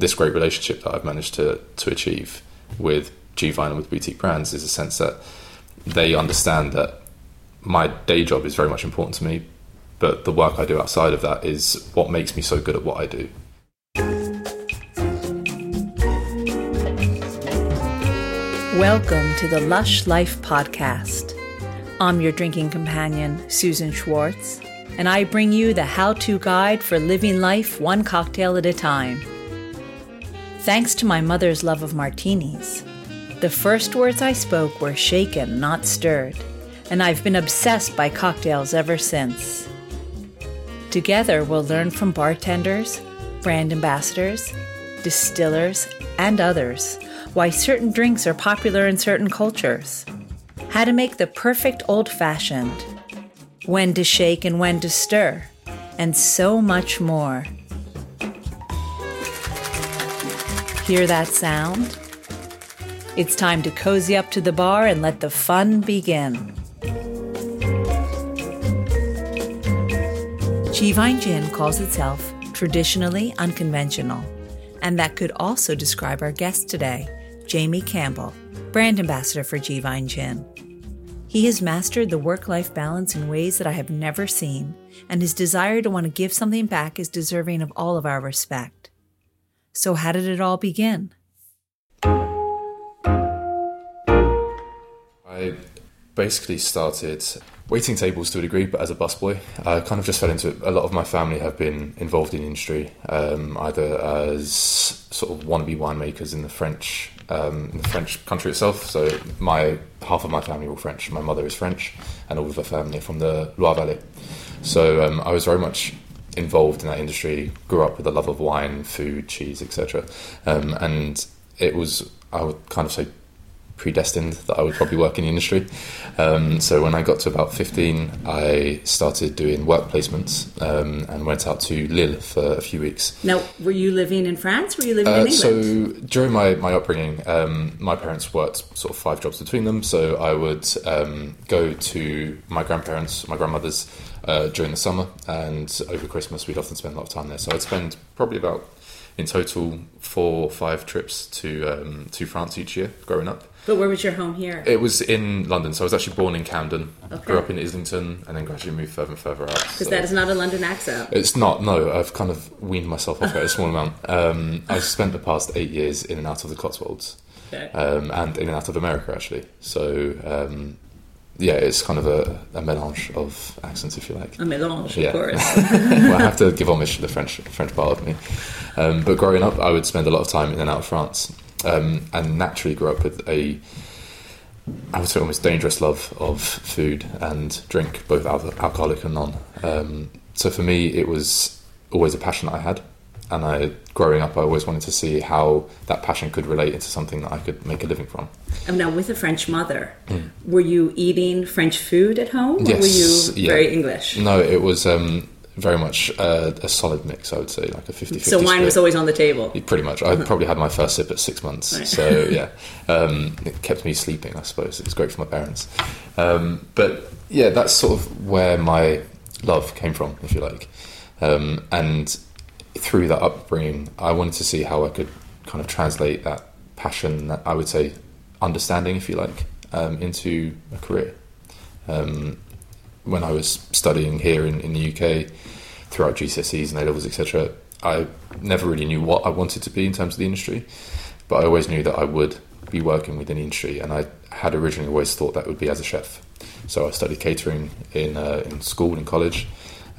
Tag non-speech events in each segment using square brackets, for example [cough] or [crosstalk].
this great relationship that I've managed to to achieve with G Vine and with boutique brands is a sense that they understand that my day job is very much important to me, but the work I do outside of that is what makes me so good at what I do. Welcome to the Lush Life Podcast. I'm your drinking companion, Susan Schwartz, and I bring you the how to guide for living life one cocktail at a time. Thanks to my mother's love of martinis, the first words I spoke were shaken, not stirred, and I've been obsessed by cocktails ever since. Together, we'll learn from bartenders, brand ambassadors, distillers, and others why certain drinks are popular in certain cultures, how to make the perfect old fashioned, when to shake and when to stir, and so much more. Hear that sound? It's time to cozy up to the bar and let the fun begin. G-Vine Gin calls itself traditionally unconventional, and that could also describe our guest today, Jamie Campbell, brand ambassador for G-Vine Gin. He has mastered the work life balance in ways that I have never seen, and his desire to want to give something back is deserving of all of our respect. So, how did it all begin? I basically started waiting tables to a degree, but as a busboy. I kind of just fell into it. A lot of my family have been involved in industry, um, either as sort of wannabe winemakers in the French um, in the French country itself. So my half of my family are French. My mother is French, and all of her family are from the Loire Valley. So um, I was very much involved in that industry. Grew up with a love of wine, food, cheese, etc. Um, and it was I would kind of say predestined that I would probably work in the industry. Um, so when I got to about 15, I started doing work placements um, and went out to Lille for a few weeks. Now, were you living in France? Were you living uh, in England? So during my, my upbringing, um, my parents worked sort of five jobs between them. So I would um, go to my grandparents, my grandmother's uh, during the summer, and over Christmas we'd often spend a lot of time there. So I'd spend probably about in total four or five trips to um, to France each year growing up. But where was your home here? It was in London. So I was actually born in Camden, okay. grew up in Islington, and then gradually moved further and further out. Because so. that is not a London accent. It's not. No, I've kind of weaned myself off it a small amount. Um, I've spent the past eight years in and out of the Cotswolds, okay. um, and in and out of America actually. So um, yeah, it's kind of a, a melange of accents, if you like. A melange, yeah. of course. [laughs] well, I have to give homage to the French French part of me. Um, but growing up, I would spend a lot of time in and out of France, um, and naturally grew up with a, I would say, almost dangerous love of food and drink, both alcoholic and non. Um, so for me, it was always a passion I had and I, growing up, I always wanted to see how that passion could relate into something that I could make a living from. And now, with a French mother, mm. were you eating French food at home, yes, or were you yeah. very English? No, it was um, very much uh, a solid mix. I would say, like a 50-50 So wine split. was always on the table. Pretty much. I uh-huh. probably had my first sip at six months. Right. So [laughs] yeah, um, it kept me sleeping. I suppose it was great for my parents. Um, but yeah, that's sort of where my love came from, if you like, um, and through that upbringing, I wanted to see how I could kind of translate that passion, that I would say understanding, if you like, um, into a career. Um, when I was studying here in, in the UK, throughout GCSEs and A levels, etc., I never really knew what I wanted to be in terms of the industry, but I always knew that I would be working within the industry, and I had originally always thought that would be as a chef. So I studied catering in uh, in school and college,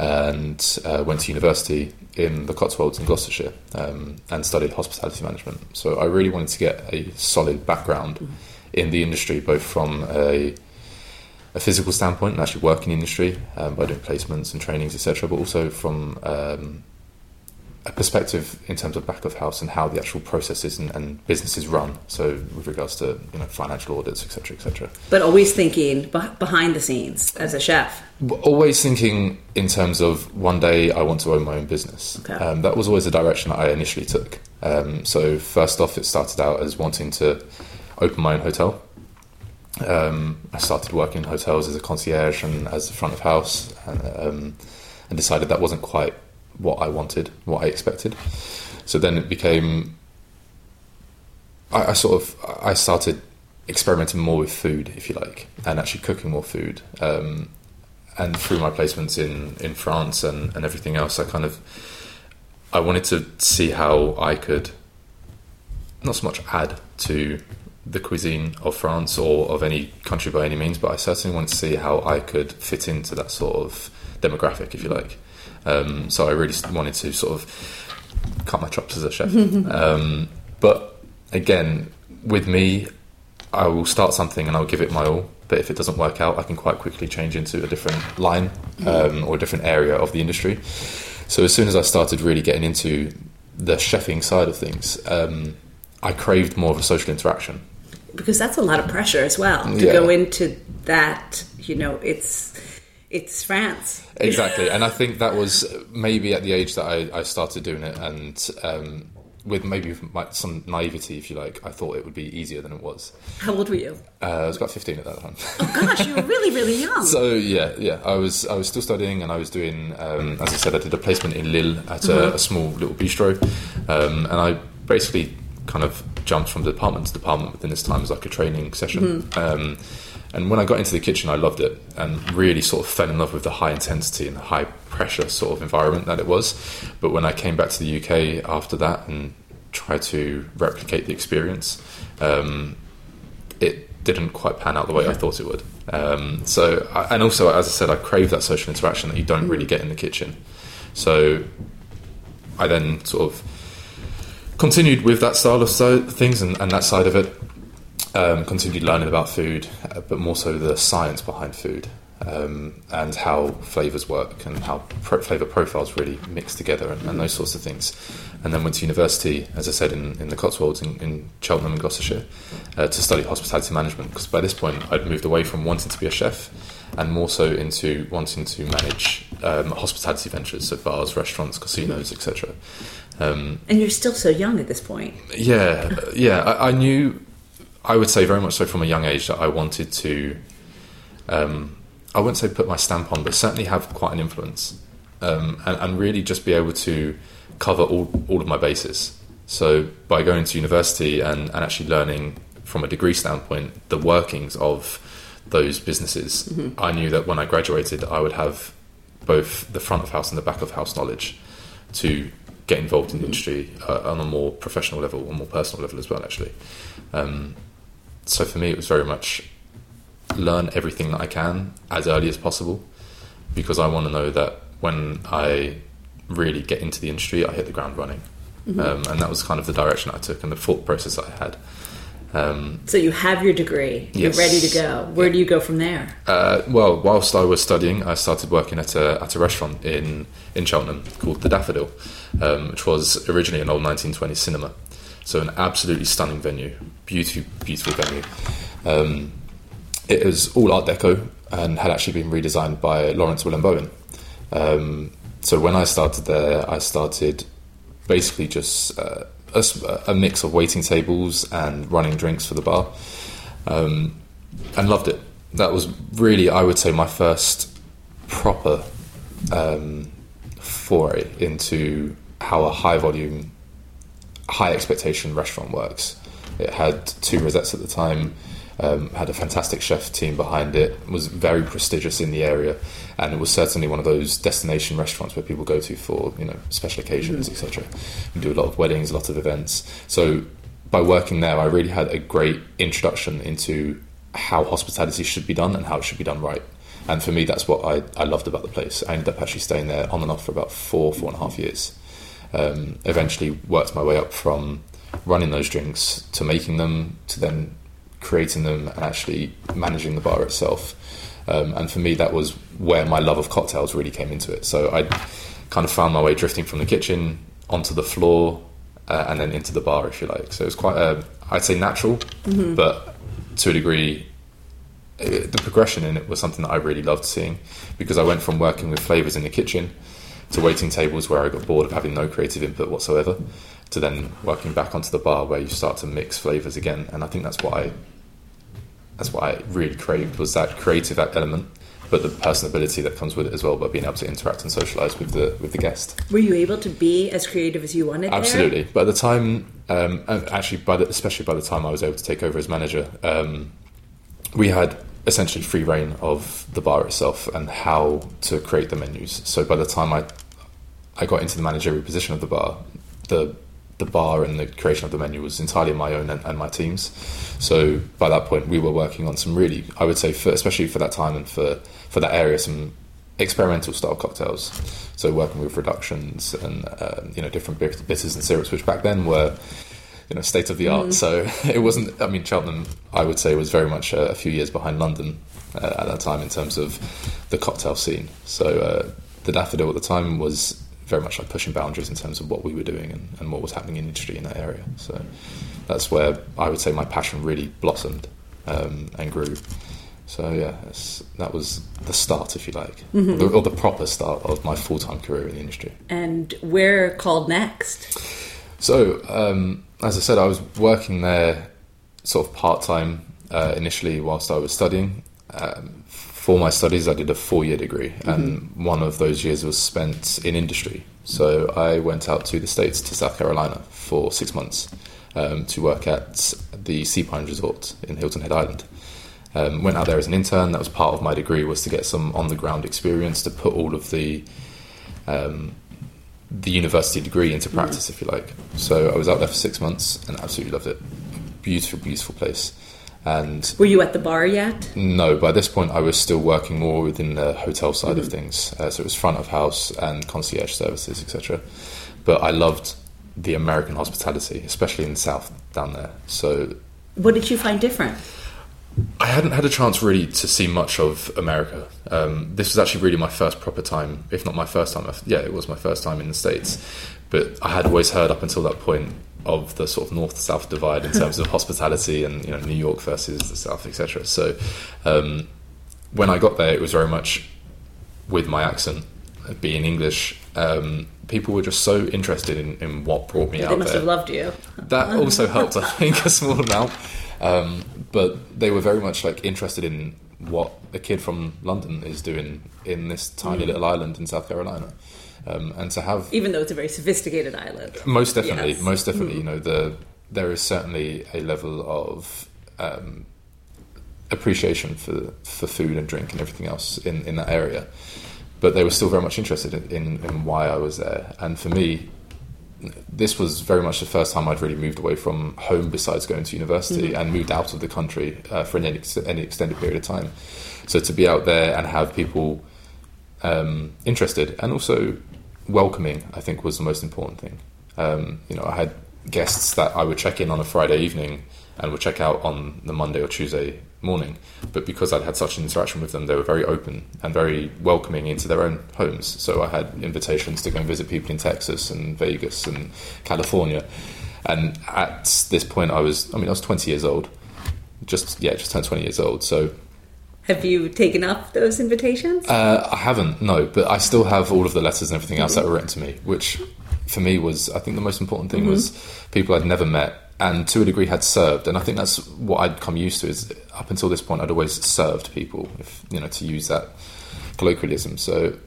and uh, went to university in the Cotswolds in Gloucestershire um, and studied hospitality management. So I really wanted to get a solid background mm-hmm. in the industry, both from a, a, physical standpoint and actually working in the industry um, by doing placements and trainings, etc., but also from um, a perspective in terms of back of house and how the actual processes and, and businesses run. So with regards to you know financial audits, etc., etc. But always thinking behind the scenes as a chef. Always thinking in terms of one day I want to own my own business. Okay. Um, that was always the direction that I initially took. Um, so first off, it started out as wanting to open my own hotel. Um, I started working in hotels as a concierge and as a front of house, and, um, and decided that wasn't quite what I wanted, what I expected. So then it became. I, I sort of I started experimenting more with food, if you like, and actually cooking more food. Um, and through my placements in, in France and, and everything else, I kind of I wanted to see how I could not so much add to the cuisine of France or of any country by any means, but I certainly wanted to see how I could fit into that sort of demographic, if you like. Um, so I really wanted to sort of cut my chops as a chef. [laughs] um, but again, with me, I will start something and I'll give it my all. But if it doesn't work out, I can quite quickly change into a different line um, or a different area of the industry. So as soon as I started really getting into the chefing side of things, um, I craved more of a social interaction. Because that's a lot of pressure as well to Yeah. go into that. You know, it's it's France. Exactly, and I think that was maybe at the age that I, I started doing it, and um, with maybe some naivety, if you like, I thought it would be easier than it was. How old were you? Uh, I was about fifteen at that time. Oh gosh, you were really, really [laughs] young. So yeah, yeah, I was I was still studying, and I was doing, um, as I said, I did a placement in Lille at a, a small little bistro, um, and I basically kind of jumped from department to department within this time as like a training session. Um, and when I got into the kitchen, I loved it, and really sort of fell in love with the high intensity and high pressure sort of environment that it was. But when I came back to the UK after that and tried to replicate the experience, um, it didn't quite pan out the way I thought it would. Um, so, I, and also, as I said, I crave that social interaction that you don't really get in the kitchen. So, I then sort of continued with that style of so- things and, and that side of it. Um, continued learning about food, uh, but more so the science behind food um, and how flavors work and how pro- flavor profiles really mix together and, and those sorts of things. And then went to university, as I said, in, in the Cotswolds in, in Cheltenham and Gloucestershire uh, to study hospitality management because by this point I'd moved away from wanting to be a chef and more so into wanting to manage um, hospitality ventures, so bars, restaurants, casinos, etc. Um, and you're still so young at this point. yeah, yeah. I, I knew, I would say very much so from a young age that I wanted to, um, I wouldn't say put my stamp on, but certainly have quite an influence um, and, and really just be able to cover all, all of my bases. So by going to university and, and actually learning from a degree standpoint the workings of those businesses, I knew that when I graduated, I would have both the front of house and the back of house knowledge to get involved in the industry uh, on a more professional level, or more personal level as well. Actually, um, so for me, it was very much learn everything that I can as early as possible, because I want to know that when I really get into the industry, I hit the ground running, um, and that was kind of the direction I took and the thought process I had. Um, So you have your degree. You're ready to go. Where do you go from there? Uh, well, whilst I was studying, I started working at a at a restaurant in in Cheltenham called the Daffodil, um, which was originally an old 1920s cinema. So an absolutely stunning venue, beautiful, beautiful venue. Um, it was all Art Deco and had actually been redesigned by Laurence Llewelyn-Bowen. Um, so when I started there, I started basically just uh, a, a mix of waiting tables and running drinks for the bar, um, and loved it. That was really, I would say, my first proper um, foray into how a high volume, high expectation restaurant works. It had two rosettes at the time. Um, had a fantastic chef team behind it. Was very prestigious in the area, and it was certainly one of those destination restaurants where people go to for you know special occasions, etc. We do a lot of weddings, a lot of events. So by working there, I really had a great introduction into how hospitality should be done and how it should be done right. And for me, that's what I, I loved about the place. I ended up actually staying there on and off for about four, four and a half years. Um, eventually, worked my way up from running those drinks to making them to then creating them and actually managing the bar itself. Um, and for me, that was where my love of cocktails really came into it. So I kind of found my way drifting from the kitchen onto the floor uh, and then into the bar, if you like. So it was quite, a, I'd say, natural, but to a degree, the progression in it was something that I really loved seeing because I went from working with flavors in the kitchen to waiting tables where I got bored of having no creative input whatsoever to then working back onto the bar where you start to mix flavors again. And I think that's what I that's what I really craved was that creative element but the personability that comes with it as well by being able to interact and socialize with the with the guest. Were you able to be as creative as you wanted? Absolutely. There? By the time, um, actually, by the, especially by the time I was able to take over as manager, um, we had essentially free reign of the bar itself and how to create the menus. So by the time I I got into the managerial position of the bar, the the bar and the creation of the menu was entirely my own and, and, my team's. So by that point, we were working on some really, I would say, for, especially for that time and for for that area, some experimental style cocktails. So working with reductions and uh, you know different bitters and syrups, which back then were you know state of the art. Mm. So [laughs] it wasn't. I mean, Cheltenham, I would say, was very much a, a few years behind London uh, at that time in terms of the cocktail scene. So uh, the Daffodil at the time was very much like pushing boundaries in terms of what we were doing and, and what was happening in industry in that area. So that's where I would say my passion really blossomed um, and grew. So yeah, that was the start, if you like, mm-hmm. or the proper start of my full time career in the industry. And where called next? So um, as I said, I was working there sort of part time uh, initially whilst I was studying. Um, for my studies, I did a four year degree, mm-hmm. and one of those years was spent in industry. So I went out to the States, to South Carolina, for six months um, to work at the Sea Pine Resort in Hilton Head Island. Um, went out there as an intern. That was part of my degree was to get some on the ground experience to put all of the um, the university degree into practice, mm-hmm. if you like. So I was out there for six months and absolutely loved it. Beautiful, beautiful place. And were you at the bar yet? No, by this point I was still working more within the hotel side mm-hmm. of things. Uh, so it was front of house and concierge services, etc. But I loved the American hospitality, especially in the south down there. So, what did you find different? I hadn't had a chance really to see much of America. Um, this was actually really my first proper time, if not my first time. Yeah, it was my first time in the states. But I had always heard up until that point of the sort of north south divide in terms of [laughs] hospitality and you know New York versus the south, etc. So um, when I got there, it was very much with my accent being English. Um, people were just so interested in, in what brought me they out there. They must have loved you. That [laughs] also helped, I think, a small amount. Um, but they were very much like interested in what a kid from London is doing in this tiny mm. little island in South Carolina. Um, and to have even though it's a very sophisticated island, most definitely, yes. most definitely, mm. you know, the there is certainly a level of um, appreciation for for food and drink and everything else in, in that area, but they were still very much interested in, in, in why I was there, and for me, this was very much the first time I'd really moved away from home besides going to university mm-hmm. and moved out of the country uh, for any, any extended period of time. So to be out there and have people um, interested and also welcoming, I think, was the most important thing. Um, you know, I had guests that I would check in on a Friday evening and would check out on the Monday or Tuesday morning. But because I'd had such an interaction with them, they were very open and very welcoming into their own homes. So I had invitations to go and visit people in Texas and Vegas and California. And at this point, I was, I mean, I was 20 years old. Just, yeah, just turned 20 years old. So have you taken up those invitations? Uh, I haven't, no, but I still have all of the letters and everything else that were written to me, which for me was, I think, the most important thing mm-hmm. was people I'd never met and to a degree had served. And I think that's what I'd come used to. Is up until this point, I'd always served people, if you know, to use that colloquialism. So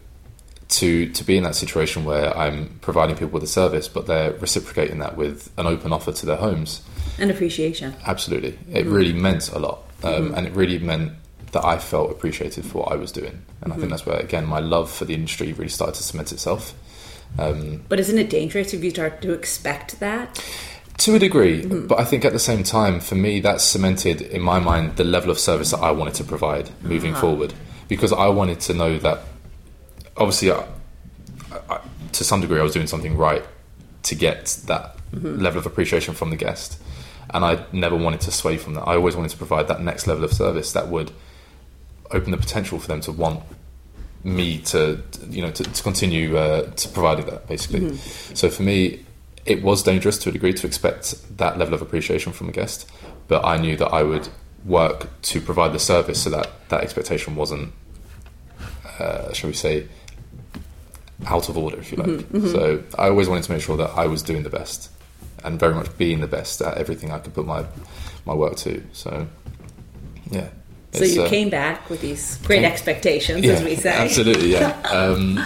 to to be in that situation where I'm providing people with a service, but they're reciprocating that with an open offer to their homes and appreciation. Absolutely, it mm-hmm. really meant a lot, um, mm-hmm. and it really meant that I felt appreciated for what I was doing. And mm-hmm. I think mm-hmm. that's where again my love for the industry really started to cement itself. Um, but isn't it dangerous if you start to expect that? To a degree, mm-hmm. but I think at the same time, for me, that cemented in my mind the level of service that I wanted to provide moving uh-huh. forward. Because I wanted to know that, obviously, I, I, to some degree, I was doing something right to get that mm-hmm. level of appreciation from the guest. And I never wanted to sway from that. I always wanted to provide that next level of service that would open the potential for them to want me to, you know, to, to continue uh, to provide that, basically. Mm-hmm. So for me, it was dangerous to a degree to expect that level of appreciation from a guest, but I knew that I would work to provide the service so that that expectation wasn't, uh, shall we say, out of order, if you like. Mm-hmm, mm-hmm. So I always wanted to make sure that I was doing the best and very much being the best at everything I could put my my work to. So, yeah. So you uh, came back with these great came- expectations, as we say. Absolutely, yeah. [laughs] Um,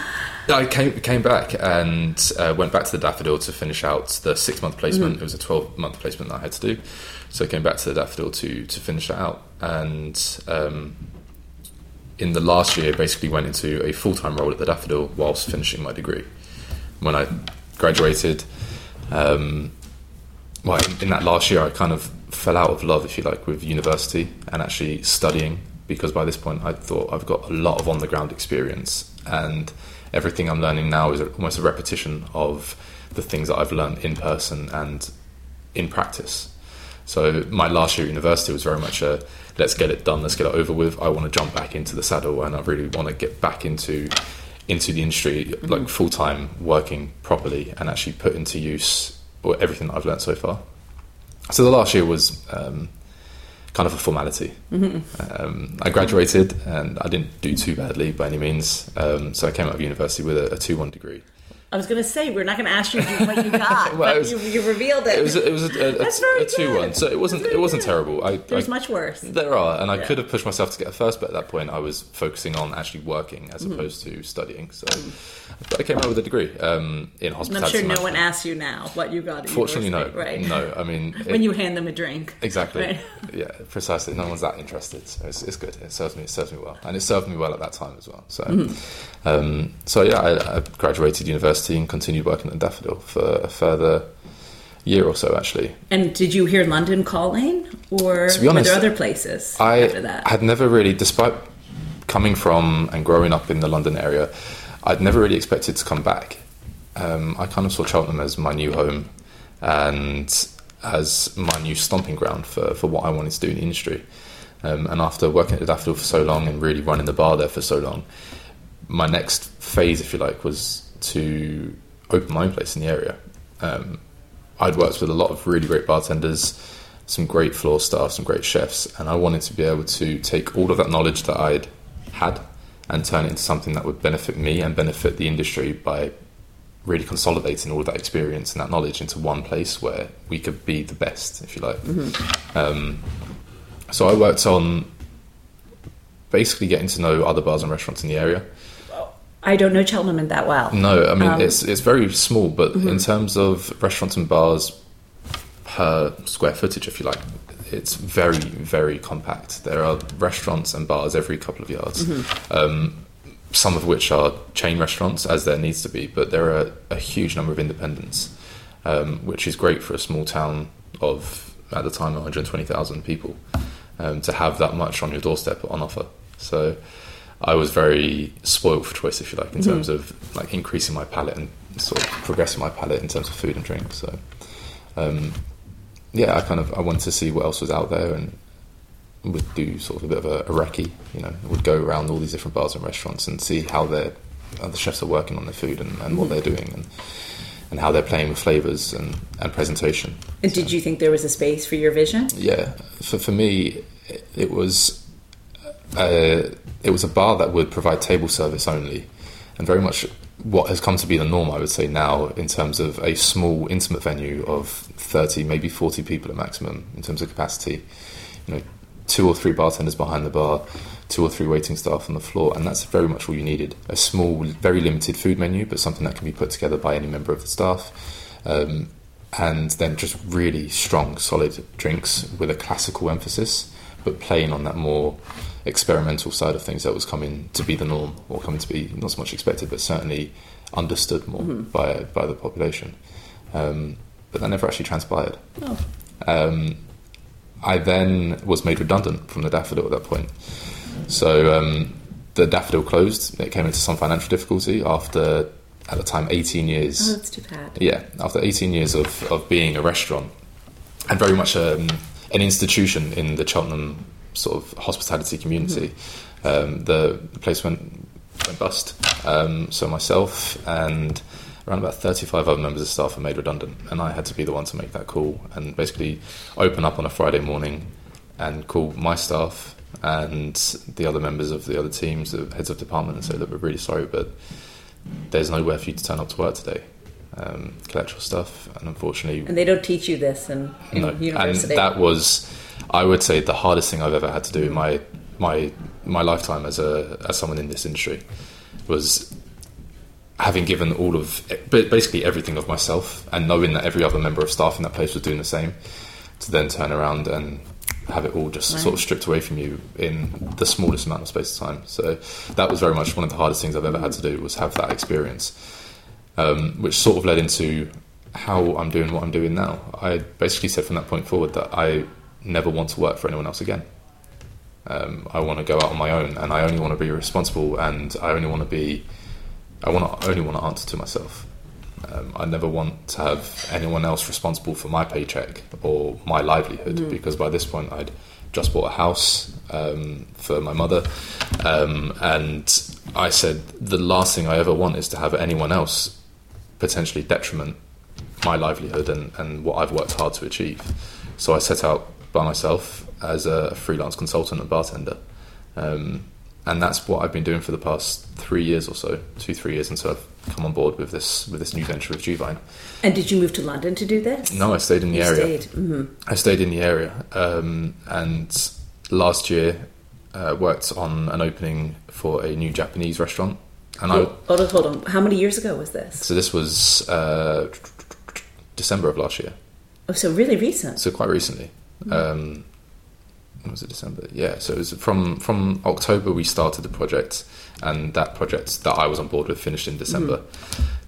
I came came back and uh, went back to the Daffodil to finish out the six month placement. Mm-hmm. It was a twelve month placement that I had to do, so I came back to the Daffodil to to finish that out. And um, in the last year, basically went into a full time role at the Daffodil whilst finishing my degree. When I graduated, um, well, in that last year, I kind of fell out of love, if you like, with university and actually studying because by this point I thought I've got a lot of on the ground experience and everything I'm learning now is almost a repetition of the things that I've learned in person and in practice. So my last year at university was very much a let's get it done, let's get it over with. I want to jump back into the saddle and I really want to get back into into the industry like mm-hmm. full time working properly and actually put into use everything that I've learned so far. So the last year was um, kind of a formality. Um, I graduated and I didn't do too badly by any means. Um, so I came out of university with a, a two one degree. I was going to say we're not going to ask you what you got, [laughs] Well, but was- you, you revealed it. It was a, it was a, a, a two one, so it wasn't it wasn't good. terrible. I, There's I much worse. there are, and I Yeah. could have pushed myself to get a first, but at that point I was focusing on actually working as Mm-hmm. opposed to studying. So but I came out with a degree um, in And hospitality. I'm sure no one asks you now what you got. Fortunately, no, right? no. I mean, [laughs] when you hand them a drink, Exactly. Right. [laughs] Yeah, precisely. No one's that interested, so it's, it's good. It serves me. It serves me well, and it served me well at that time as well. So, Mm-hmm. um, so yeah, I, I graduated university and continued working at Daffodil for a further year or so. Actually, And did you hear London calling, or To be honest, were there other places I after that? I had never really, despite coming from and growing up in the London area, I'd never really expected to come back. Um, I kind of saw Cheltenham as my new home and as my new stomping ground for, for what I wanted to do in the industry. Um, and after working at the Daffodil for so long and really running the bar there for so long, my next phase, if you like, was to open my own place in the area. Um, I'd worked with a lot of really great bartenders, some great floor staff, some great chefs, and I wanted to be able to take all of that knowledge that I'd had and turn it into something that would benefit me and benefit the industry by really consolidating all of that experience and that knowledge into one place where we could be the best, if you like. Um, so I worked on basically getting to know other bars and restaurants in the area. I don't know Cheltenham that well. No, I mean Um, it's it's very small, but in terms of restaurants and bars per square footage, if you like, it's very very compact. There are restaurants and bars every couple of yards, um, some of which are chain restaurants, as there needs to be, but there are a huge number of independents, um, which is great for a small town of at the time 120,000 people um, to have that much on your doorstep on offer. So. I was very spoiled for choice, if you like, in terms of like increasing my palate and sort of progressing my palate in terms of food and drink. So, um, yeah, I kind of I wanted to see what else was out there and would do sort of a bit of a, a recce. You know, would go around all these different bars and restaurants and see how their how the chefs are working on their food and, and what they're doing and and how they're playing with flavors and, and presentation. And did you think there was a space for your vision? Yeah, for for me, it, it was uh, it was a bar that would provide table service only, and very much what has come to be the norm, I would say now, in terms of a small, intimate venue of thirty, maybe forty people at maximum in terms of capacity. You know, two or three bartenders behind the bar, two or three waiting staff on the floor, and that's very much all you needed. A small, very limited food menu, but something that can be put together by any member of the staff. Um, and then just really strong, solid drinks with a classical emphasis, but playing on that more experimental side of things that was coming to be the norm, or coming to be not so much expected, but certainly understood more by by the population. Um, but that never actually transpired. Oh. Um, I then was made redundant from the Daffodil at that point. So um, the Daffodil closed. It came into some financial difficulty after, at the time, 18 years Oh, that's too bad. yeah, after 18 years of, of being a restaurant and very much um, an institution in the Cheltenham sort of hospitality community, um, the, the place went, went bust. Um, so myself and around about 35 other members of staff were made redundant, and I had to be the one to make that call and basically open up on a Friday morning and call my staff and the other members of the other teams, the heads of department, and say that we're really sorry, but there's nowhere for you to turn up to work today. Um, collect your stuff, and unfortunately, And they don't teach you this in, in no. university. And that was, I would say, the hardest thing I've ever had to do in my my my lifetime as a as someone in this industry was having given all of basically everything of myself and knowing that every other member of staff in that place was doing the same to then turn around and have it all just Right. sort of stripped away from you in the smallest amount of space of time so that was very much one of the hardest things I've ever had to do was have that experience um, which sort of led into how I'm doing what I'm doing now I basically said from that point forward that I never want to work for anyone else again um, I want to go out on my own, and I only want to be responsible, and I only want to be, I want to only want to answer to myself. Um, I never want to have anyone else responsible for my paycheck or my livelihood, because by this point I'd just bought a house um, for my mother, um, and I said the last thing I ever want is to have anyone else potentially detriment my livelihood and, and what I've worked hard to achieve. So I set out by myself as a freelance consultant and bartender. Um, and that's what I've been doing for the past three years or so, two, three years and so I've come on board with this with this new venture of Juvine. And did you move to London to do this? No, I stayed in the You area. stayed. hmm I stayed in the area, um, and last year uh, worked on an opening for a new Japanese restaurant. And I, Hold on, hold on. How many years ago was this? so this was uh, December of last year. Oh, so really recent. So quite recently. Um, when was it December? Yeah. So it was from from October we started the project, and that project that I was on board with finished in December.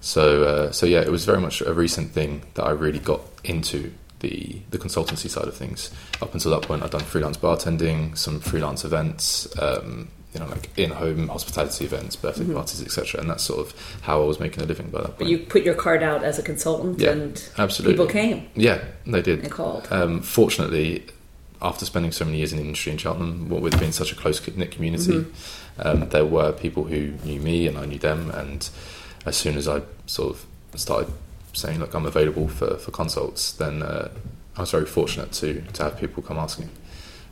So uh, so yeah, it was very much a recent thing that I really got into the the consultancy side of things. Up until that point, I'd done freelance bartending, some freelance events. Um, you know, like in-home hospitality events, birthday parties, etc., and that's sort of how I was making a living by that point. But you put your card out as a consultant, Yeah, and absolutely. people came Yeah, they did. and called. Um, fortunately, after spending so many years in the industry in Cheltenham, what with being such a close knit community, Mm-hmm. um, there were people who knew me and I knew them. And as soon as I sort of started saying, "Look, I'm available for, for consults," then uh, I was very fortunate to to have people come asking.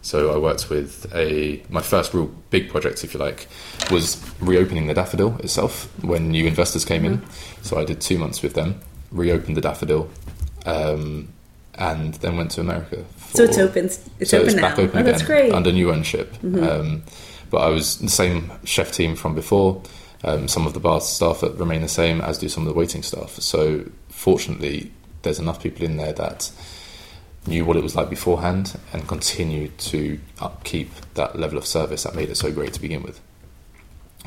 So I worked with a my first real big project, if you like, was reopening the Daffodil itself when new investors came in. So I did two months with them, reopened the Daffodil, um, and then went to America. So it's open. It's so open it's now. back open oh, that's again great. Mm-hmm. under new ownership. Um, but I was the same chef team from before. Um, some of the bar staff that remain the same, as do some of the waiting staff. So fortunately, there's enough people in there that knew what it was like beforehand and continued to upkeep that level of service that made it so great to begin with.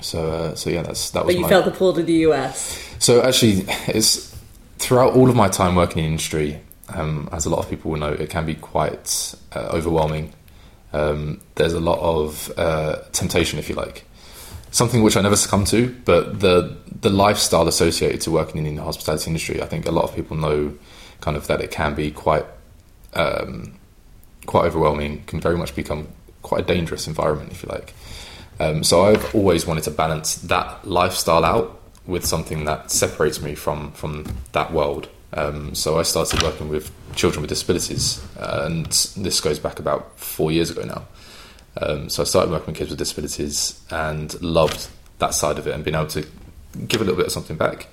So, uh, so yeah, that's that was but you my. felt the pull to the US. So actually, it's throughout all of my time working in the industry, um, as a lot of people will know, it can be quite uh, overwhelming. Um, there's a lot of uh, temptation, if you like, something which I never succumb to. But the the lifestyle associated to working in the hospitality industry, I think a lot of people know, kind of that it can be quite um, quite overwhelming. Can very much become quite a dangerous environment, if you like. Um, so I've always wanted to balance that lifestyle out with something that separates me from from that world. Um, so I started working with children with disabilities, and this goes back about four years ago now. Um, so I started working with kids with disabilities and loved that side of it and being able to give a little bit of something back,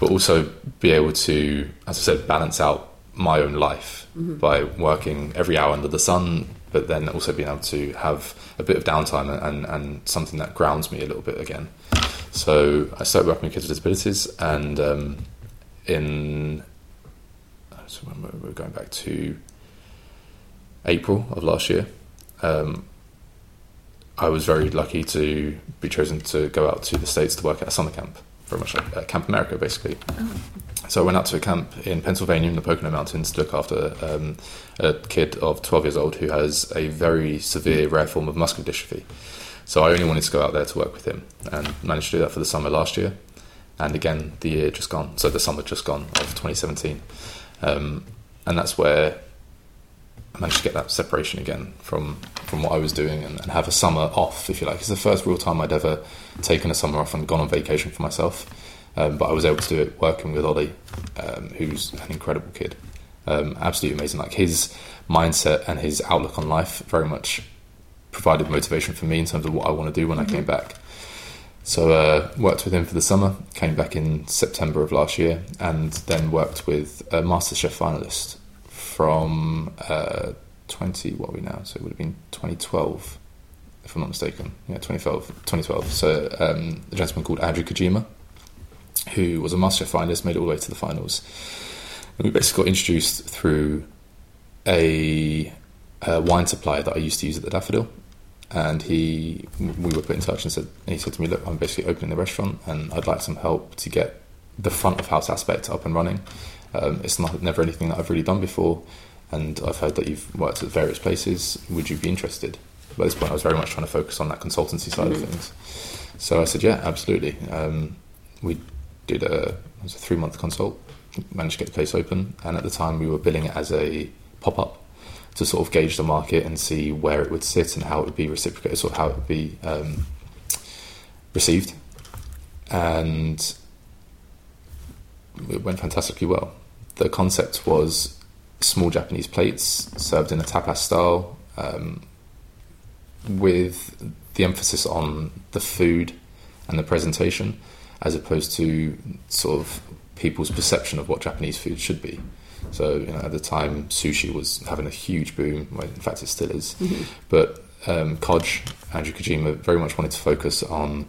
but also be able to, as I said, balance out my own life by working every hour under the sun, but then also being able to have a bit of downtime and, and something that grounds me a little bit again. So I started working with kids with disabilities, and um, in we're going back to April of last year, um, I was very lucky to be chosen to go out to the States to work at a summer camp, very much like uh, Camp America, basically. So I went out to a camp in Pennsylvania in the Pocono Mountains to look after um, a kid of 12 years old who has a very severe, rare form of muscular dystrophy. So I only wanted to go out there to work with him and managed to do that for the summer last year. And again, the year just gone, so the summer just gone of 2017. Um, and that's where I managed to get that separation again from from what I was doing and, and have a summer off, if you like. It's the first real time I'd ever taken a summer off and gone on vacation for myself. Um, but I was able to do it working with Ollie, um, who's an incredible kid, um, absolutely amazing. Like his mindset and his outlook on life very much provided motivation for me in terms of what I want to do when I came back. So uh, worked with him for the summer, came back in September of last year, and then worked with a MasterChef finalist from uh, 20. What are we now? So it would have been 2012 if I'm not mistaken. Yeah, 2012. 2012. So um, a gentleman called Andrew Kojima, who was a master finalist, made it all the way to the finals. And we basically got introduced through a, a wine supplier that I used to use at the Daffodil. And he, we were put in touch and said, and he said to me, "Look, I'm basically opening the restaurant, and I'd like some help to get the front of house aspect up and running. Um, it's not never anything that I've really done before, and I've heard that you've worked at various places. Would you be interested?" But at this point, I was very much trying to focus on that consultancy side mm-hmm. of things. So I said, "Yeah, absolutely." Um, we did a, it was a three month consult, managed to get the place open, and at the time we were billing it as a pop up to sort of gauge the market and see where it would sit and how it would be reciprocated, sort of how it would be um, received. And it went fantastically well. The concept was small Japanese plates served in a tapas style, um, with the emphasis on the food and the presentation, as opposed to sort of people's perception of what Japanese food should be. So you know, at the time, sushi was having a huge boom. Well, in fact, it still is. Mm-hmm. But um, Koj, Andrew Kojima, very much wanted to focus on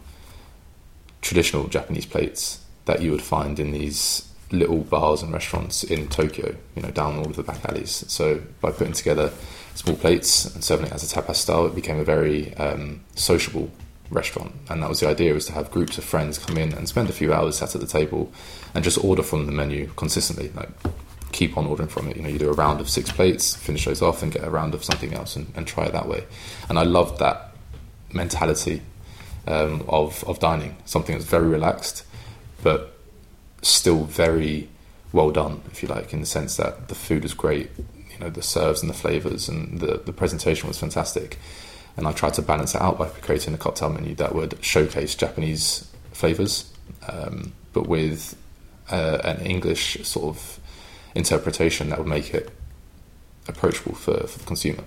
traditional Japanese plates that you would find in these little bars and restaurants in Tokyo, you know, down all of the back alleys. So by putting together small plates and serving it as a tapas style, it became a very um, sociable restaurant. And that was the idea: was to have groups of friends come in and spend a few hours sat at the table and just order from the menu consistently, like keep on ordering from it. You know, you do a round of six plates, finish those off, and get a round of something else, and, and try it that way. And I loved that mentality um, of of dining, something that's very relaxed, but still very well done, if you like, in the sense that the food was great, you know, the serves and the flavors, and the the presentation was fantastic. And I tried to balance it out by creating a cocktail menu that would showcase Japanese flavors, um, but with uh, an English sort of interpretation that would make it approachable for, for the consumer.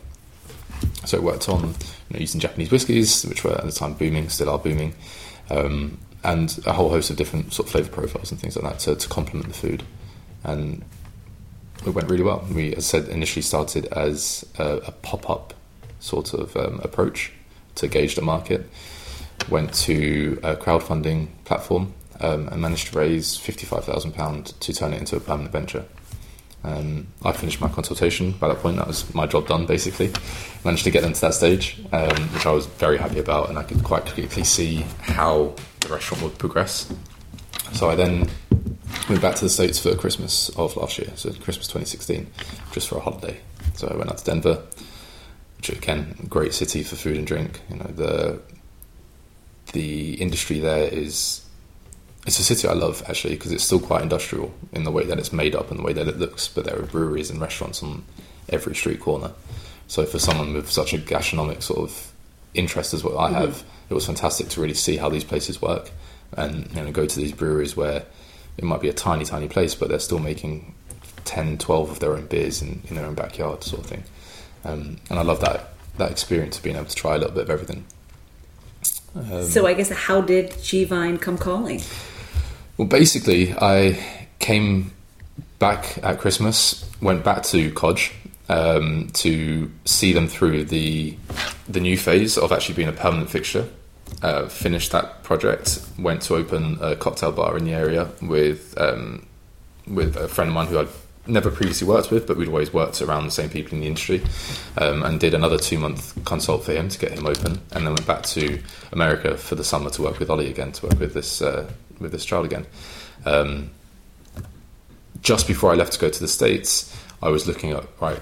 So it worked on you know, using Japanese whiskies, which were at the time booming, still are booming, um, and a whole host of different sort of flavour profiles and things like that to, to complement the food. And it went really well. We, as I said, initially started as a, a pop up sort of um, approach to gauge the market. Went to a crowdfunding platform um, and managed to raise £55,000 to turn it into a permanent venture. Um, I finished my consultation by that point. That was my job done, basically. Managed to get them to that stage, um, which I was very happy about, and I could quite quickly see how the restaurant would progress. So I then went back to the States for Christmas of last year, so Christmas 2016, just for a holiday. So I went out to Denver, which again, great city for food and drink. You know, the the industry there is it's a city I love actually because it's still quite industrial in the way that it's made up and the way that it looks. But there are breweries and restaurants on every street corner. So for someone with such a gastronomic sort of interest as what I have, mm-hmm. it was fantastic to really see how these places work and you know go to these breweries where it might be a tiny tiny place, but they're still making 10, 12 of their own beers in, in their own backyard sort of thing. Um, and I love that that experience of being able to try a little bit of everything. Um, so I guess how did G Vine come calling? Well, basically, I came back at Christmas, went back to Koj um, to see them through the the new phase of actually being a permanent fixture. Uh, finished that project, went to open a cocktail bar in the area with um, with a friend of mine who I'd never previously worked with, but we'd always worked around the same people in the industry, um, and did another two month consult for him to get him open, and then went back to America for the summer to work with Ollie again to work with this uh, with this child again. Um, just before I left to go to the States, I was looking at, right,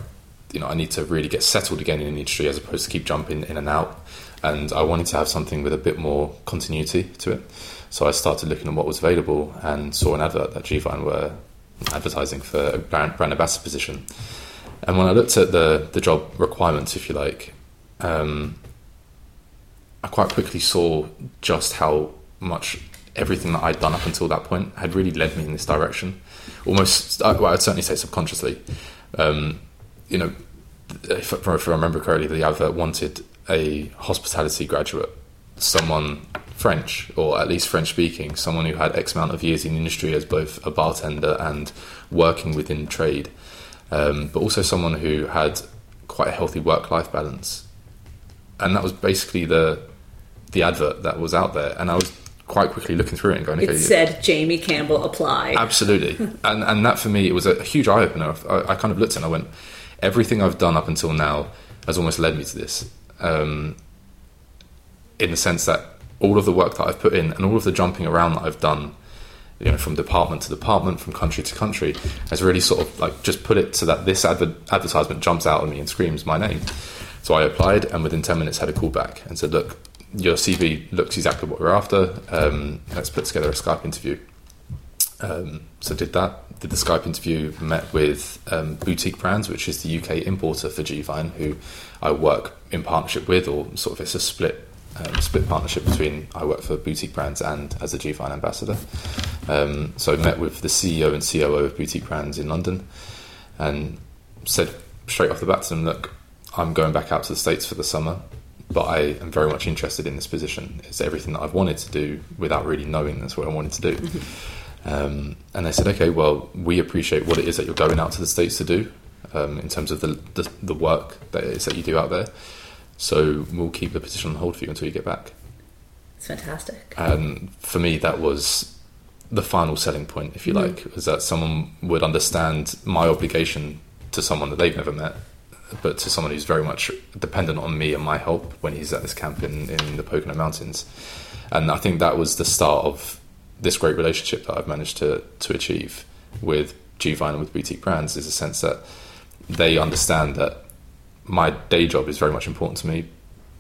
you know, I need to really get settled again in the industry as opposed to keep jumping in and out. And I wanted to have something with a bit more continuity to it. So I started looking at what was available and saw an advert that Gvine were advertising for a brand, brand ambassador position. And when I looked at the, the job requirements, if you like, um, I quite quickly saw just how much everything that I'd done up until that point had really led me in this direction. Almost, well, I'd certainly say subconsciously. Um, you know, if, if, I remember correctly, the advert wanted a hospitality graduate, someone French or at least French speaking, someone who had X amount of years in industry as both a bartender and working within trade, um, but also someone who had quite a healthy work life balance. and that was basically the the advert that was out there, and I was quite quickly looking through it and going, okay, It said Jamie Campbell apply. Absolutely, and and that for me it was a huge eye opener. I, I kind of looked at it and I went, everything I've done up until now has almost led me to this, um, in the sense that all of the work that I've put in and all of the jumping around that I've done, you know, from department to department, from country to country, has really sort of like just put it so that this adver- advertisement jumps out at me and screams my name. So I applied, and within ten minutes had a call back and said, look. Your CV looks exactly what we're after. Um, let's put together a Skype interview. Um, so did that. Did the Skype interview. Met with um, Boutique Brands, which is the UK importer for Gvine, who I work in partnership with, or sort of it's a split um, split partnership between I work for Boutique Brands and as a Gvine ambassador. Um, so I met with the CEO and COO of Boutique Brands in London, and said straight off the bat to them, "Look, I'm going back out to the states for the summer." But I am very much interested in this position. It's everything that I've wanted to do without really knowing that's what I wanted to do. [laughs] Um, and they said, okay, well, we appreciate what it is that you're going out to the States to do um, in terms of the, the, the work that it is that you do out there. So we'll keep the position on hold for you until you get back. It's fantastic. And for me, that was the final selling point, if you like, was that someone would understand my obligation to someone that they've never met, but to someone who's very much dependent on me and my help when he's at this camp in, in the Pocono Mountains. And I think that was the start of this great relationship that I've managed to, to achieve with Gvine and with Boutique Brands is a sense that they understand that my day job is very much important to me,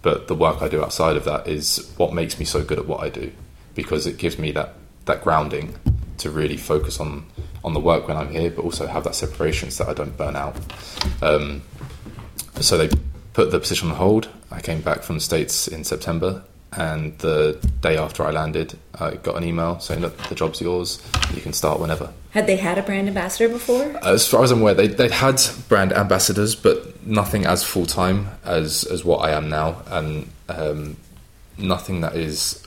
but the work I do outside of that is what makes me so good at what I do because it gives me that, that grounding to really focus on, on the work when I'm here, but also have that separation so that I don't burn out. Um, so they put the position on hold. I came back from the States in September, and the day after I landed, I got an email saying, Look, the job's yours, you can start whenever. Had they had a brand ambassador before? As far as I'm aware, they, they'd had brand ambassadors, but nothing as full time as, as what I am now, and um, nothing that is.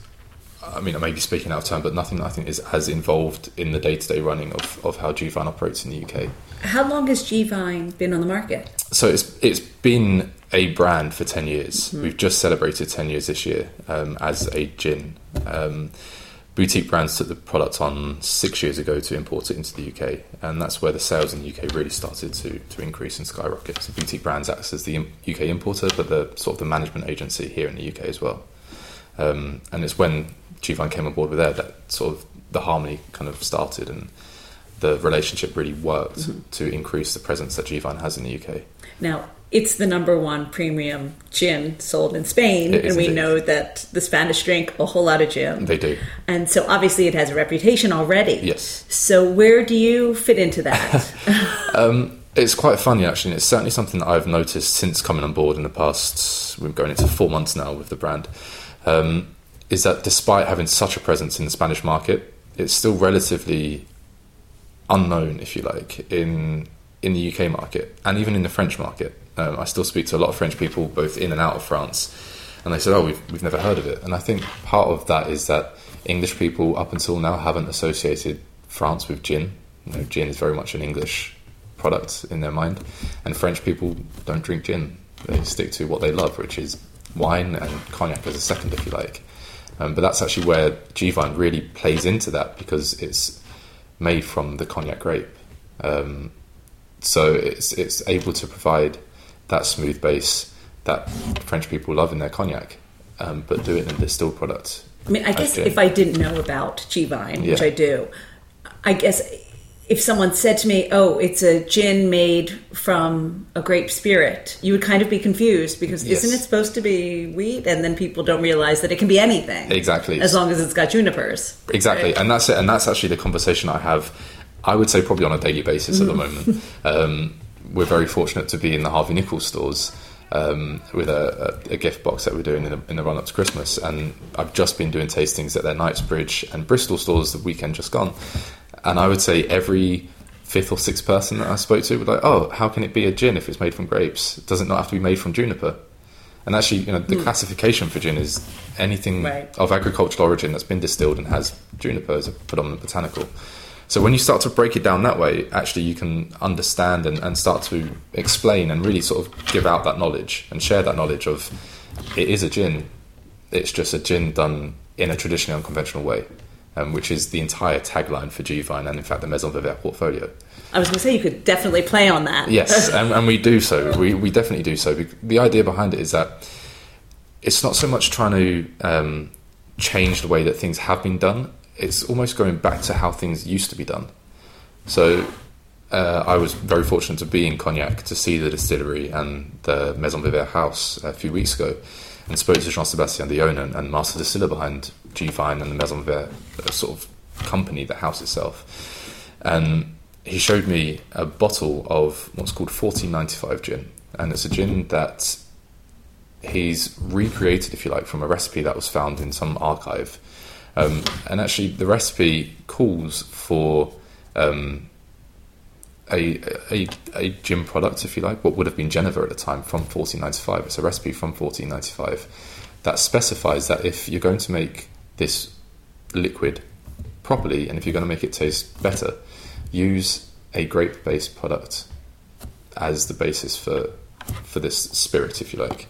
I mean, I may be speaking out of turn, but nothing that I think is as involved in the day to day running of, of how Gvine operates in the UK. How long has Gvine been on the market? So it's it's been a brand for ten years. We've just celebrated ten years this year um, as a gin. Um, Boutique Brands took the product on six years ago to import it into the UK, and that's where the sales in the UK really started to, to increase and skyrocket. So Boutique Brands acts as the UK importer, but the sort of the management agency here in the UK as well. Um, and it's when Gvine came on board with there that sort of the harmony kind of started and the relationship really worked to increase the presence that Gvine has in the UK. Now, it's the number one premium gin sold in Spain, It is and we indeed. know that the Spanish drink a whole lot of gin. They do, And so obviously it has a reputation already. yes. So where do you fit into that? [laughs] [laughs] It's quite funny actually. and It's certainly something that I've noticed since coming on board in the past. We're going into four months now with the brand. Um, is that despite having such a presence in the Spanish market, it's still relatively unknown, if you like, in in the UK market and even in the French market. Um, I still speak to a lot of French people, both in and out of France, and they said, "Oh, we've we've never heard of it." And I think part of that is that English people up until now haven't associated France with gin. You know, gin is very much an English product in their mind, and French people don't drink gin. They stick to what they love, which is wine and cognac as a second, if you like. Um, but that's actually where Gvine really plays into that because it's made from the cognac grape. Um, so it's it's able to provide that smooth base that French people love in their cognac, um, but do it in a distilled product. I mean, I guess if I didn't know about Gvine, which Yeah. I do, I guess if someone said to me, "Oh, it's a gin made from a grape spirit," you would kind of be confused because Yes. isn't it supposed to be wheat? And then people don't realize that it can be anything, Exactly. as long as it's got junipers. Exactly, Right? and that's it. And that's actually the conversation I have. I would say probably on a daily basis at the moment. Um, we're very fortunate to be in the Harvey Nichols stores um, with a, a, a gift box that we're doing in the, in the run up to Christmas, and I've just been doing tastings at their Knightsbridge and Bristol stores the weekend just gone, and I would say every fifth or sixth person that I spoke to was like, "Oh, how can it be a gin if it's made from grapes? Does it not have to be made from juniper?" And actually, you know, the hmm. classification for gin is anything Right. of agricultural origin that's been distilled and has juniper as a predominant botanical. So when you start to break it down that way, actually you can understand and, and start to explain and really sort of give out that knowledge and share that knowledge of it is a gin. It's just a gin done in a traditionally unconventional way, um, which is the entire tagline for G-Vine and in fact the Maison Villevert portfolio. I was going to say you could definitely play on that. Yes, [laughs] and, and we do so. We, we definitely do so. The idea behind it is that it's not so much trying to um, change the way that things have been done. It's almost going back to how things used to be done. So uh, I was very fortunate to be in Cognac to see the distillery and the Maison Villevert house a few weeks ago, and spoke to Jean Sebastien, the owner and master distiller behind G Vine and the Maison Villevert sort of company, the house itself. And he showed me a bottle of what's called 1495 gin, and it's a gin that he's recreated, if you like, from a recipe that was found in some archive. Um, and actually, the recipe calls for um, a, a, a gin product, if you like, what would have been Genever at the time from 1495. It's a recipe from 1495 that specifies that if you're going to make this liquid properly and if you're going to make it taste better, use a grape based product as the basis for for this spirit, if you like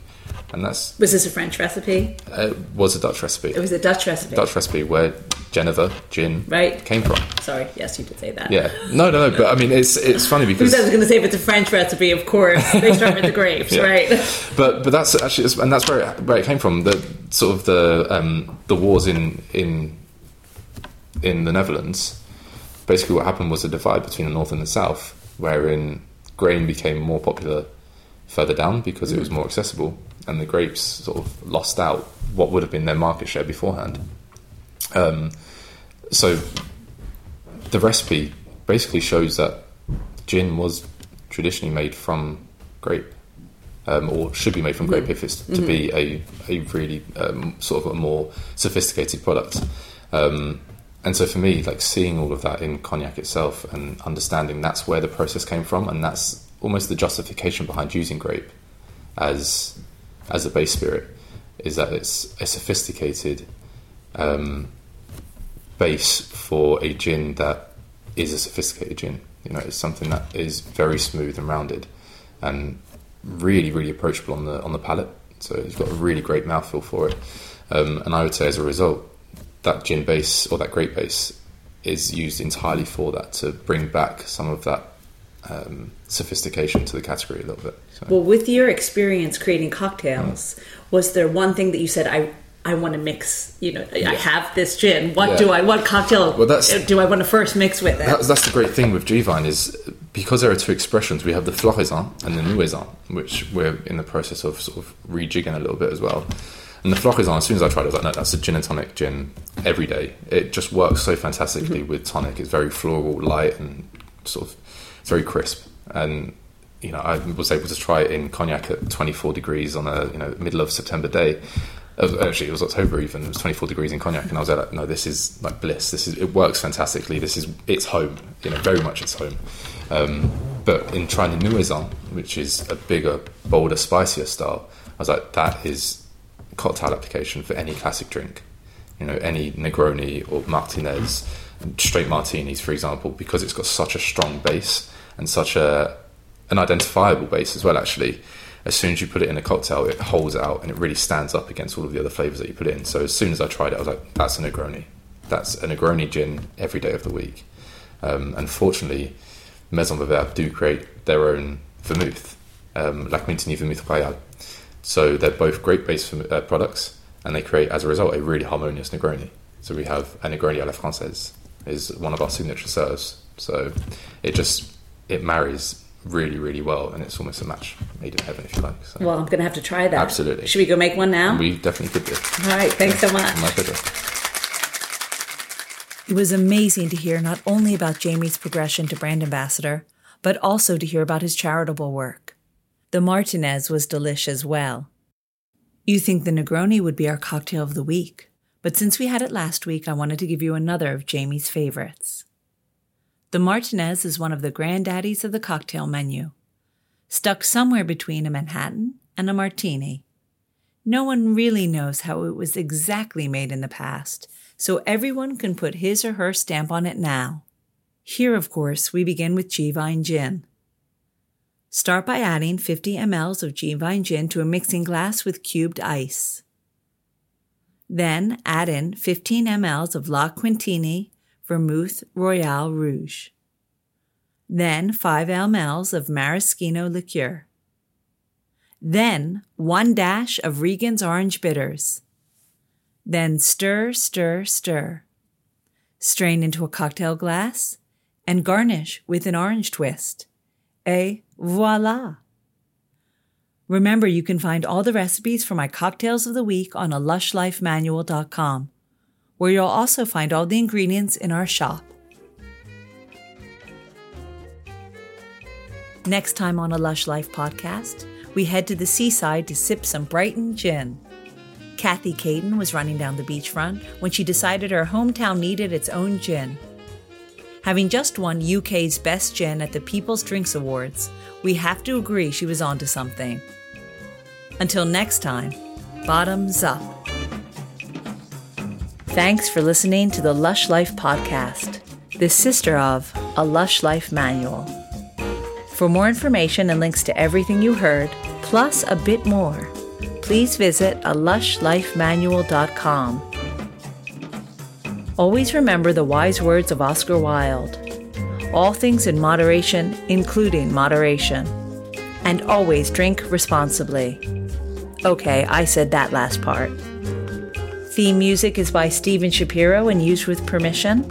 and that's was this a French recipe? It was a Dutch recipe. It was a Dutch recipe. Dutch recipe where Genever gin right came from. Sorry, yes, you did say that. Yeah, no, no, no. But I mean, it's it's funny because, because I was going to say if it's a French recipe, of course they start with the grapes, [laughs] yeah. right? But but that's actually and that's where it, where it came from. The sort of the um, the wars in in in the Netherlands. Basically, what happened was a divide between the north and the south, wherein grain became more popular further down because it was more accessible, and the grapes sort of lost out what would have been their market share beforehand. Um, so the recipe basically shows that gin was traditionally made from grape, um, or should be made from grape if it's to mm-hmm. be a, a really um, sort of a more sophisticated product. Um, and so for me, like seeing all of that in cognac itself and understanding that's where the process came from, and that's almost the justification behind using grape as as a base spirit is that it's a sophisticated um, base for a gin that is a sophisticated gin. You know, it's something that is very smooth and rounded, and really, really approachable on the on the palate. So you've got a really great mouthfeel for it. Um, and I would say, as a result, that gin base or that grape base is used entirely for that to bring back some of that um, sophistication to the category a little bit. So. Well, with your experience creating cocktails, mm. was there one thing that you said I I want to mix? You know, yeah. I have this gin. What yeah. do I? What cocktail well, that's, do I want to first mix with it? That's, that's the great thing with G-Vine is because there are two expressions. We have the floraison and the nouaison, which we're in the process of sort of rejigging a little bit as well. And the floraison, as soon as I tried it, I was like, no, that's a gin and tonic gin every day. It just works so fantastically mm-hmm. with tonic. It's very floral, light, and sort of it's very crisp. And you know, I was able to try it in cognac at 24 degrees on a you know middle of September day. Actually, it was October even. It was 24 degrees in cognac, and I was like, no, this is like bliss. This is it works fantastically. This is it's home. You know, very much it's home. Um, but in trying the Nouaison, which is a bigger, bolder, spicier style, I was like, that is cocktail application for any classic drink. You know, any Negroni or Martinez, straight martinis, for example, because it's got such a strong base and such a an identifiable base as well. Actually, as soon as you put it in a cocktail, it holds out and it really stands up against all of the other flavors that you put in. So as soon as I tried it, I was like, "That's a Negroni. That's a Negroni gin every day of the week." Um, unfortunately, Maison Villevert do create their own vermouth, um, La Quintinye Vermouth Royale. So they're both great base uh, products, and they create, as a result, a really harmonious Negroni. So we have a Negroni à la Française, is one of our signature serves. So it just it marries really, really well, and it's almost a match made in heaven, if you like. So. Well, I'm going to have to try that. Absolutely. Should we go make one now? We definitely could do. All right. Thanks yeah, so much. My pleasure. It was amazing to hear not only about Jamie's progression to brand ambassador, but also to hear about his charitable work. The Martinez was delish as well. You think the Negroni would be our cocktail of the week, but since we had it last week, I wanted to give you another of Jamie's favorites. The Martinez is one of the granddaddies of the cocktail menu, stuck somewhere between a Manhattan and a martini. No one really knows how it was exactly made in the past, so everyone can put his or her stamp on it now. Here, of course, we begin with G-Vine Gin. Start by adding 50 mLs of Genevieve gin to a mixing glass with cubed ice. Then add in 15 mLs of La Quintinye Vermouth Royal Rouge. Then 5 mLs of maraschino liqueur. Then one dash of Regan's orange bitters. Then stir, stir, stir. Strain into a cocktail glass and garnish with an orange twist. Et voila! Remember, you can find all the recipes for my cocktails of the week on a where you'll also find all the ingredients in our shop. Next time on a Lush Life podcast, we head to the seaside to sip some Brighton gin. Kathy Caton was running down the beachfront when she decided her hometown needed its own gin. Having just won UK's Best Gin at the People's Drinks Awards, we have to agree she was onto something. Until next time, bottoms up. Thanks for listening to the Lush Life Podcast, the sister of A Lush Life Manual. For more information and links to everything you heard, plus a bit more, please visit a lushlifemanual.com. Always remember the wise words of Oscar Wilde all things in moderation, including moderation. And always drink responsibly. Okay, I said that last part. Theme music is by Steven Shapiro and used with permission.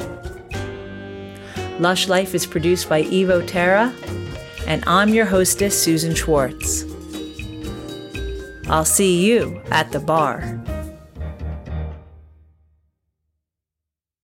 Lush Life is produced by Evo Terra, and I'm your hostess, Susan Schwartz. I'll see you at the bar.